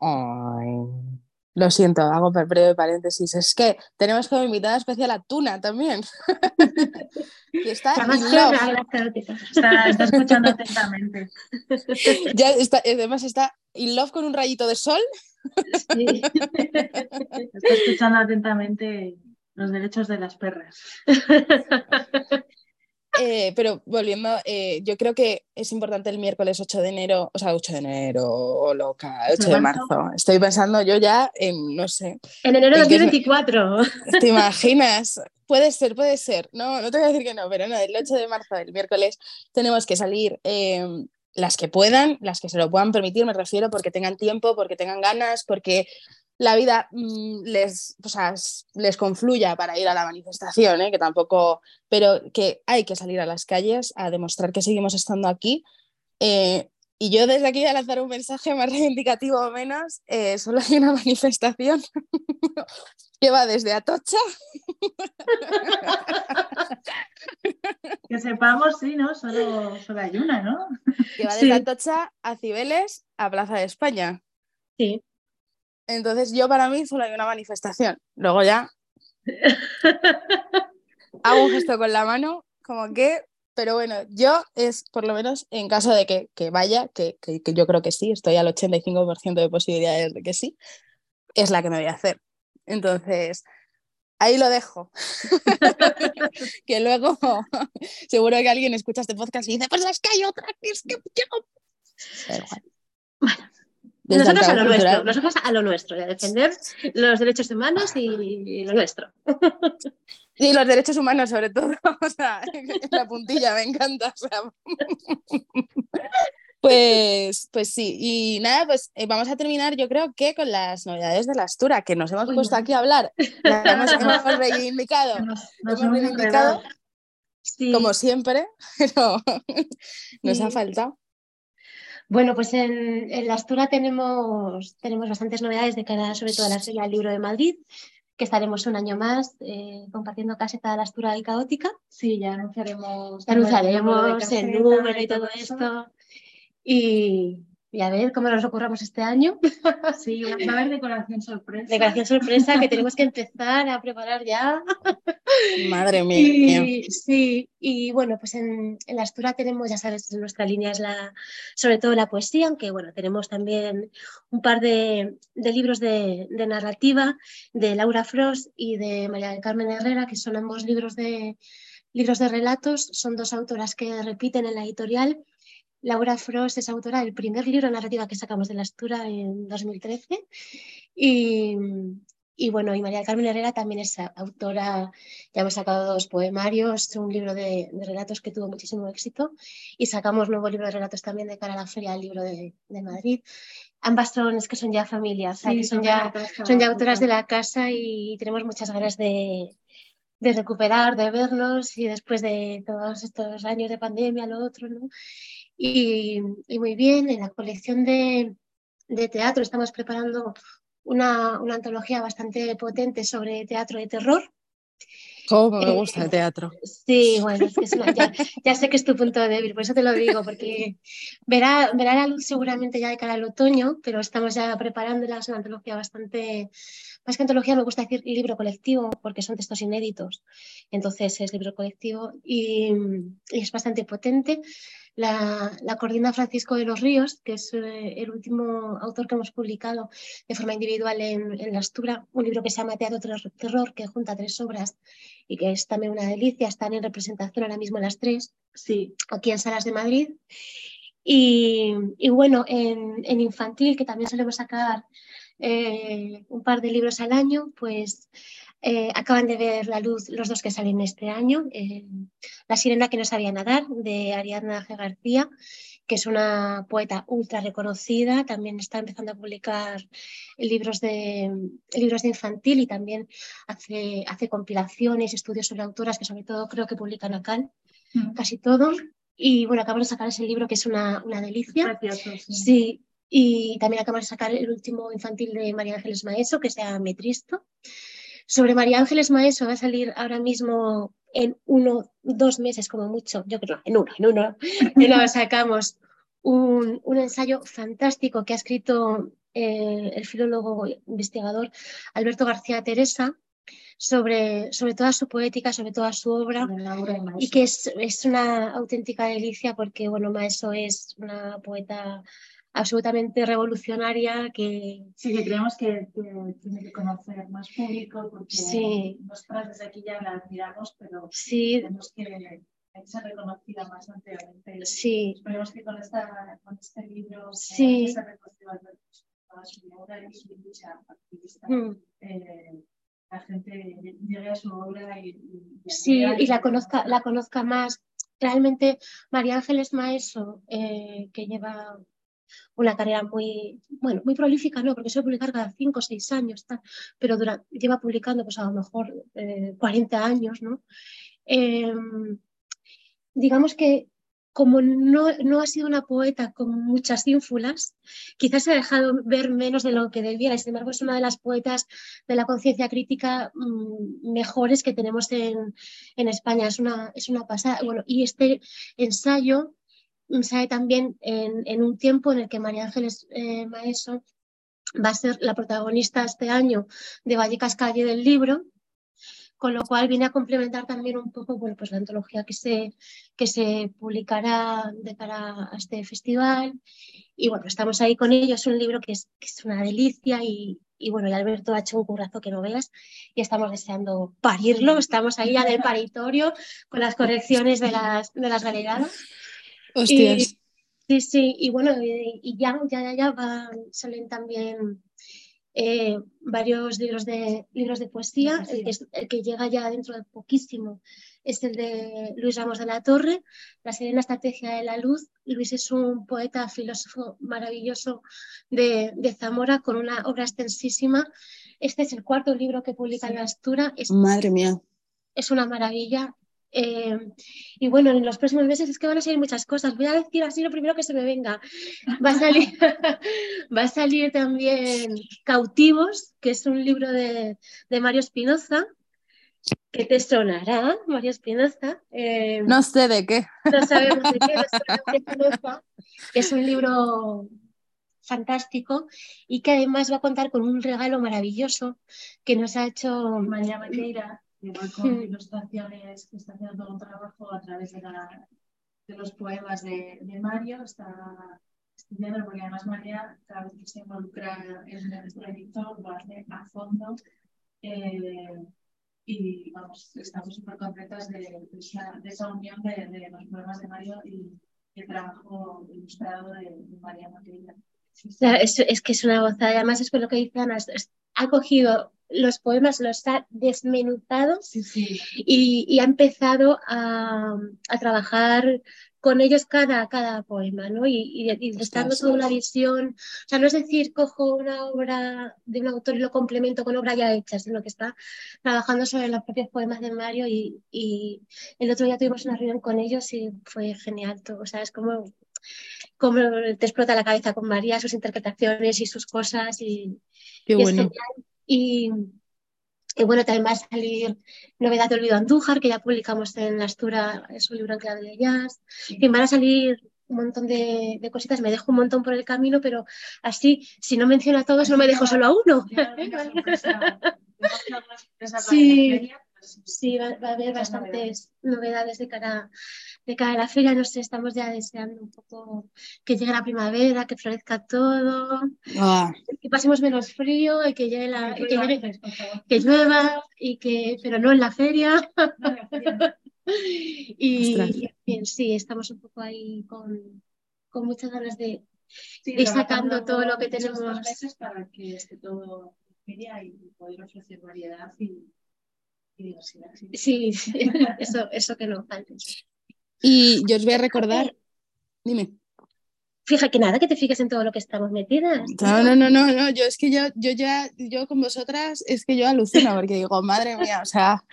lo siento, hago breve paréntesis. Es que tenemos como invitada especial a Tuna también. y está, está, está, escuchando atentamente. Ya está, además está in love con un rayito de sol. Sí. Está escuchando atentamente los derechos de las perras. Eh, pero volviendo, eh, yo creo que es importante el miércoles 8 de enero, o sea, 8 de enero, loca, 8 de marzo. Estoy pensando yo ya en, no sé. En enero de 2024. ¿Te imaginas? Puede ser, puede ser. No, no te voy a decir que no, pero no, el 8 de marzo, el miércoles, tenemos que salir em, las que puedan, las que se lo puedan permitir, me refiero, porque tengan tiempo, porque tengan ganas, porque la vida mm, les, les confluya para ir a la manifestación, ¿eh? que tampoco, pero que hay que salir a las calles a demostrar que seguimos estando aquí. Eh, y yo desde aquí voy a lanzar un mensaje más reivindicativo o menos. Eh, solo hay una manifestación que va desde Atocha. que sepamos, sí, ¿no? Solo, solo hay una, ¿no? Que va desde Atocha a Cibeles a Plaza de España. Sí. Entonces yo para mí solo hay una manifestación. Luego ya hago un gesto con la mano, como que, pero bueno, yo es por lo menos en caso de que, vaya, que, yo creo que sí, estoy al 85% de posibilidades de que sí, es la que me voy a hacer. Entonces, ahí lo dejo. que luego seguro que alguien escucha este podcast y dice, pues es que hay otra, es que Bueno. Nosotros a lo nuestro, nosotros a lo nuestro, a defender los derechos humanos y lo nuestro. Y los derechos humanos, sobre todo. O sea, la puntilla me encanta. Pues, pues sí, y nada, pues eh, vamos a terminar yo creo que con las novedades de la Astura, que nos hemos puesto aquí a hablar, hemos, hemos reivindicado, hemos reivindicado como siempre, pero nos ha faltado. Bueno, pues en, la Astura tenemos, tenemos bastantes novedades de cara sobre todo a la Feria del Libro de Madrid, que estaremos un año más eh, compartiendo caseta de la Astura y Caótica. Sí, ya anunciaremos, anunciaremos el número y todo, esto. Y, y a ver cómo nos ocurramos este año. Sí, va a haber decoración sorpresa. Decoración sorpresa que tenemos que empezar a preparar ya. Madre mía. sí, y bueno, pues en, la Astura tenemos, ya sabes, nuestra línea es la, sobre todo la poesía, aunque bueno, tenemos también un par de, libros de, narrativa de Laura Frost y de María del Carmen Herrera, que son ambos libros de, libros de relatos. Son dos autoras que repiten en la editorial Laura Frost es autora del primer libro de narrativa que sacamos de la Astura en 2013 y, y bueno, y María Carmen Herrera también es autora, ya hemos sacado dos poemarios, un libro de, relatos que tuvo muchísimo éxito y sacamos nuevo libro de relatos también de cara a la Feria del Libro de, Madrid. Ambas son, es que son ya familias, que son, ya, son ya autoras de la casa y tenemos muchas ganas de, de recuperar, de vernos y después de todos estos años de pandemia, lo otro, ¿no? Y, muy bien, en la colección de, teatro estamos preparando una, una antología bastante potente sobre teatro de terror. ¿Cómo me gusta el eh, teatro? Sí, bueno, es que ya, sé que es tu punto débil, por eso te lo digo, porque verá, verá la luz seguramente ya de cara al otoño, pero estamos ya preparándola, es una antología bastante, más que antología me gusta decir libro colectivo, porque son textos inéditos, entonces es libro colectivo y, y es bastante potente la, la, coordina Francisco de los Ríos, que es eh, el último autor que hemos publicado de forma individual en, en, La Astura, un libro que se llama Teatro Terror, que junta tres obras y que es también una delicia. Están en representación ahora mismo las tres, sí. aquí en Salas de Madrid. Y, y bueno, en, en, infantil, que también solemos sacar eh, un par de libros al año, pues eh, acaban de ver la luz los dos que salen este año. Eh, la sirena que no sabía nadar, de Ariadna G. García, que es una poeta ultra reconocida. También está empezando a publicar libros de, libros de infantil y también hace, hace compilaciones, estudios sobre autoras que sobre todo creo que publican acá, mm. casi todo. Y bueno, acabamos de sacar ese libro que es una, una delicia. Precioso, sí. sí. Y también acabamos de sacar el último infantil de María Ángeles Maeso, que se llama Metristo. Sobre María Ángeles Maeso va a salir ahora mismo en uno, dos meses como mucho, yo creo, en uno, en uno, y nos sacamos un, un, ensayo fantástico que ha escrito eh, el filólogo investigador Alberto García Teresa sobre, sobre toda su poética, sobre toda su obra, y que es, es, una auténtica delicia porque, bueno, Maeso es una poeta absolutamente revolucionaria que... Sí, que creemos que, que tiene que conocer más público porque sí. nosotras desde aquí ya la admiramos, pero sí. tenemos que ser reconocida más ampliamente. Sí. Esperemos que con, esta, con este libro sí. se reconozca su obra y su lucha activista. Mm. Eh, la gente llegue a su obra y, y, sí, y la conozca, la conozca más. Realmente María Ángeles Maeso, eh, que lleva una carrera muy, bueno, muy prolífica, no, porque suele publicar cada cinco o seis años, pero lleva publicando pues a lo mejor eh, 40 años, ¿no? Eh, digamos que como no, no, ha sido una poeta con muchas ínfulas, quizás se ha dejado ver menos de lo que debiera, y sin embargo es una de las poetas de la conciencia crítica mmm, mejores que tenemos en, en, España. Es una, es una pasada. Bueno, y este ensayo sale también en, en, un tiempo en el que María Ángeles eh, Maeso va a ser la protagonista este año de Vallecas Calle del libro, con lo cual viene a complementar también un poco bueno, pues la antología que se, que se publicará de cara a este festival. Y bueno, estamos ahí con ello, es un libro que es, que es una delicia y, y, bueno, y Alberto ha hecho un currazo que no veas y estamos deseando parirlo, estamos ahí ya en el paritorio con las correcciones de las, de las galeras. Hostias. Y, sí, sí, y bueno, y, y ya, ya, ya salen también eh, varios libros de, libros de poesía. El, que es, el, que llega ya dentro de poquísimo es el de Luis Ramos de la Torre, La Serena Estrategia de la Luz. Luis es un poeta, filósofo maravilloso de, de Zamora con una obra extensísima. Este es el cuarto libro que publica en la Astura. Es, Madre mía. Es una maravilla. Eh, y bueno, en los próximos meses es que van a salir muchas cosas. Voy a decir así lo primero que se me venga. Va a salir, va a salir también Cautivos, que es un libro de, de Mario Espinoza. que te sonará, Mario Espinoza? Eh, no sé de qué. No sabemos de qué, Espinoza, que es un libro fantástico y que además va a contar con un regalo maravilloso que nos ha hecho María igual con ilustraciones que está haciendo todo un trabajo a través de, la, de los poemas de, de, Mario, está estudiando, porque además María, cada vez que se involucra en el proyecto, lo hace a fondo. Eh, y vamos, estamos súper contentas de, de, esa, de, esa, unión de, de, los poemas de Mario y el trabajo ilustrado de, María Maquilla. Es, es, que es una gozada. Además, es por lo que dice Ana, ha cogido los poemas, los ha desmenuzado sí, sí. Y, y, ha empezado a, a, trabajar con ellos cada, cada poema, ¿no? Y, y, y dando toda una visión, o sea, no es decir, cojo una obra de un autor y lo complemento con obra ya hecha, sino que está trabajando sobre los propios poemas de Mario y, y el otro día tuvimos una reunión con ellos y fue genial, todo, o sea, es como cómo te explota la cabeza con María, sus interpretaciones y sus cosas. Y, Qué y es bueno. genial. Y, y bueno, también va a salir Novedad de Olvido Andújar, que ya publicamos en la Astura, es un libro en clave de jazz. Fin, van a salir un montón de, de cositas, me dejo un montón por el camino, pero así, si no menciono a todos, no me dejo solo a uno. Sí. Sí, va, va a haber Muchas bastantes novedades de cara, de cara a la feria. No sé, estamos ya deseando un poco que llegue la primavera, que florezca todo, Ah, que pasemos menos frío y que llegue la, que y que, llueva llegue- antes, por favor. que llueva y que, pero no en la feria. No, la feria no. Y, y, en fin, sí, estamos un poco ahí con, con muchas ganas de, Sí, Ir sacando todo lo que tenemos. meses para que esté todo en feria y poder ofrecer variedad y, y diversidad. sí. sí, sí, eso, eso que no falte. y yo os voy a recordar, dime. Fija que nada, que te fijes en todo lo que estamos metidas. No, no, no, no, no, yo es que yo, yo ya, yo con vosotras, es que yo alucino porque digo, madre mía, o sea,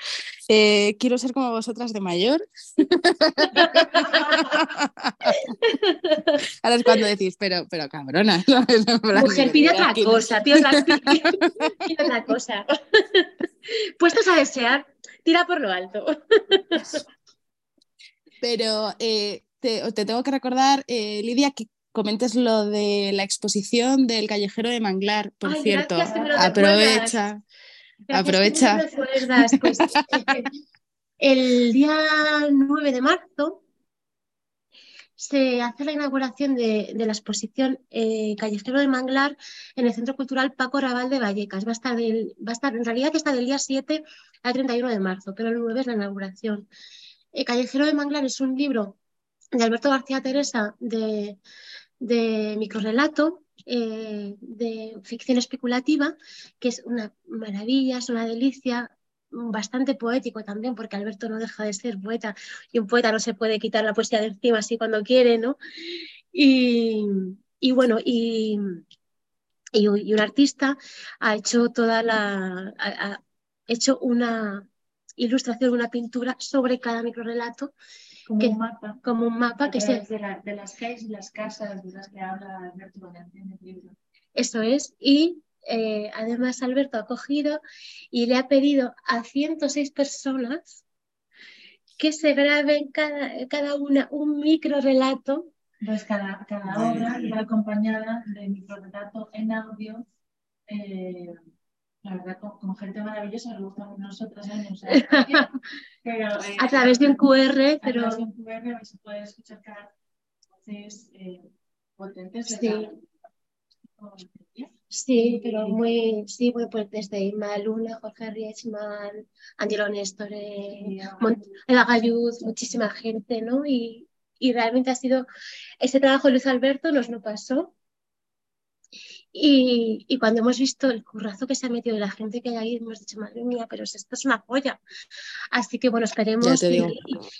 eh, quiero ser como vosotras de mayor. Ahora es cuando decís, pero, pero cabrona. plan, Mujer, pide otra cosa, pide otra, pide otra cosa. Puestos a desear, tira por lo alto. Pero eh, te, te tengo que recordar, eh, Lidia, que comentes lo de la exposición del callejero de Manglar, por Ay, cierto. gracias que me lo Aprovecha. Aprovecha. que me recuerdas. Pues, el día 9 de marzo se hace la inauguración de, la exposición eh, Callejero de Manglar en el Centro Cultural Paco Raval de Vallecas. Va a estar, del- va a estar en realidad está del día 7 al 31 de marzo, pero el 9 es la inauguración. Eh, Callejero de Manglar es un libro de Alberto García Teresa de, de microrelato, eh, de ficción especulativa, que es una maravilla, es una delicia, bastante poético también, porque Alberto no deja de ser poeta y un poeta no se puede quitar la poesía de encima así cuando quiere, ¿no? Y, y bueno, y, y, un- y un artista ha hecho toda la, ha, ha hecho una ilustración, una pintura sobre cada microrelato Como ¿Qué? un mapa. como un mapa que se, de, la- de las calles y las casas de las que habla Alberto Valencia en el libro. Eso es. Y eh, además Alberto ha cogido y le ha pedido a 106 personas que se graben cada, cada una un micro relato. Entonces, cada, cada obra iba acompañada de microrelato en audio. eh, la verdad, con, con gente maravillosa, le gustamos nosotras años. Pero, eh, A través de un QR, a pero través de un QR se puede escuchar cada voces eh, potentes de Sí. Sí, pero muy, sí, bueno, pues desde Inma Luna, Jorge Riechman, Angelo Néstor, Eva muchísima gente, ¿no? Y, y realmente ha sido, ese trabajo de Luis Alberto nos lo pasó. Y, y cuando hemos visto el currazo que se ha metido de la gente que hay ahí, hemos dicho, madre mía, pero esto es una joya. Así que bueno, esperemos, te y, digo.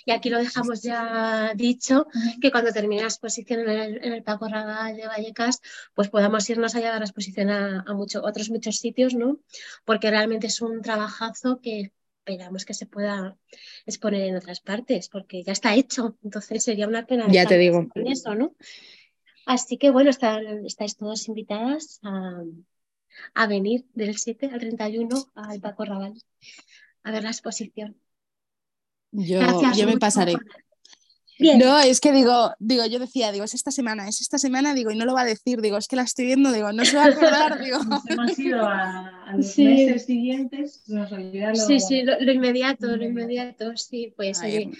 y- aquí lo dejamos ya dicho, que cuando termine la exposición en el, en el Paco Raval de Vallecas, pues podamos irnos a llevar la exposición a, a mucho- otros muchos sitios, ¿no? Porque realmente es un trabajazo que esperamos que se pueda exponer en otras partes, porque ya está hecho, entonces sería una pena Ya te digo. en eso, ¿no? Así que bueno, están, estáis todos invitadas a, a venir del 7 al 31 al Paco Raval a ver la exposición. Yo, Gracias yo me pasaré. Bien, No, es que digo, digo, yo decía, digo, es esta semana, es esta semana, digo, y no lo va a decir, digo, es que la estoy viendo, digo, no se va a acordar, digo. Nos hemos ido a, a los Sí. meses siguientes, nos lo... sí, sí, lo, lo inmediato, lo Lo inmediato, sí, pues Ay, oye,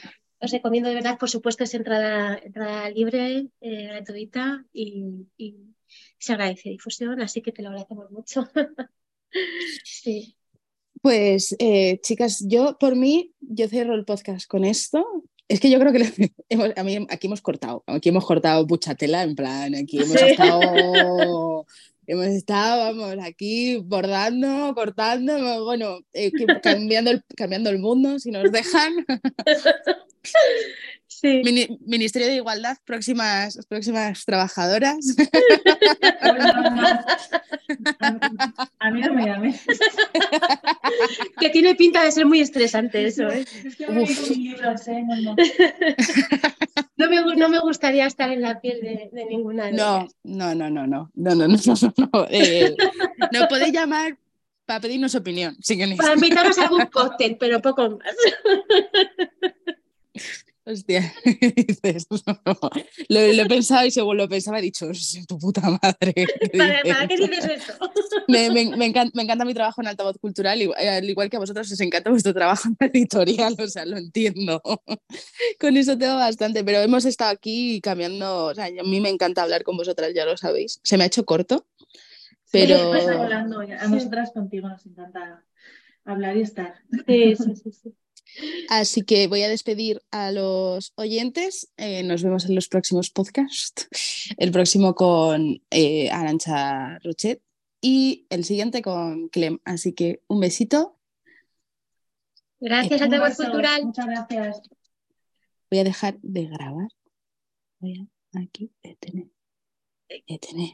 os recomiendo de verdad, por supuesto, es entrada, entrada libre, eh, gratuita y, y se agradece difusión, así que te lo agradecemos mucho. Sí, Pues, eh, chicas, yo por mí, yo cierro el podcast con esto. Es que yo creo que hemos- a mí, aquí hemos cortado, aquí hemos cortado mucha tela, en plan, aquí hemos Sí. estado, hemos estado, vamos, aquí bordando, cortando, bueno, eh, cambiando, el, cambiando el mundo, si nos dejan. Ministerio de Igualdad, próximas, próximas trabajadoras. A mí no me llames. Que tiene pinta de ser muy estresante eso. ¿eh? Es no, me, no, me, gustaría estar en la piel de, ninguna de no. No, no, no, no, no, no, no, no, no eh, podéis llamar para pedirnos opinión. Para invitarnos a algún cóctel, pero poco más. Hostia, dices, no. Lo, lo he pensado y según lo pensaba he dicho, "Es tu puta madre. ¿qué ¿Para, dices?". para qué dices eso? Me, me- me encanta, me encanta mi trabajo en altavoz cultural, al igual que a vosotros os encanta vuestro trabajo en editorial, o sea, lo entiendo. Con eso tengo bastante, pero hemos estado aquí cambiando, o sea, a mí me encanta hablar con vosotras, ya lo sabéis. Se me ha hecho corto, pero... Sí. A nosotras contigo nos encanta hablar y estar. Sí, sí, sí, sí. Así que voy a despedir a los oyentes. eh, nos vemos en los próximos podcasts. El próximo con eh, Arancha Rochet y el siguiente con Clem. Así que un besito. Gracias, Altavoz beso. Cultural. Muchas gracias. Voy a dejar de grabar. Voy a aquí detener. Detener.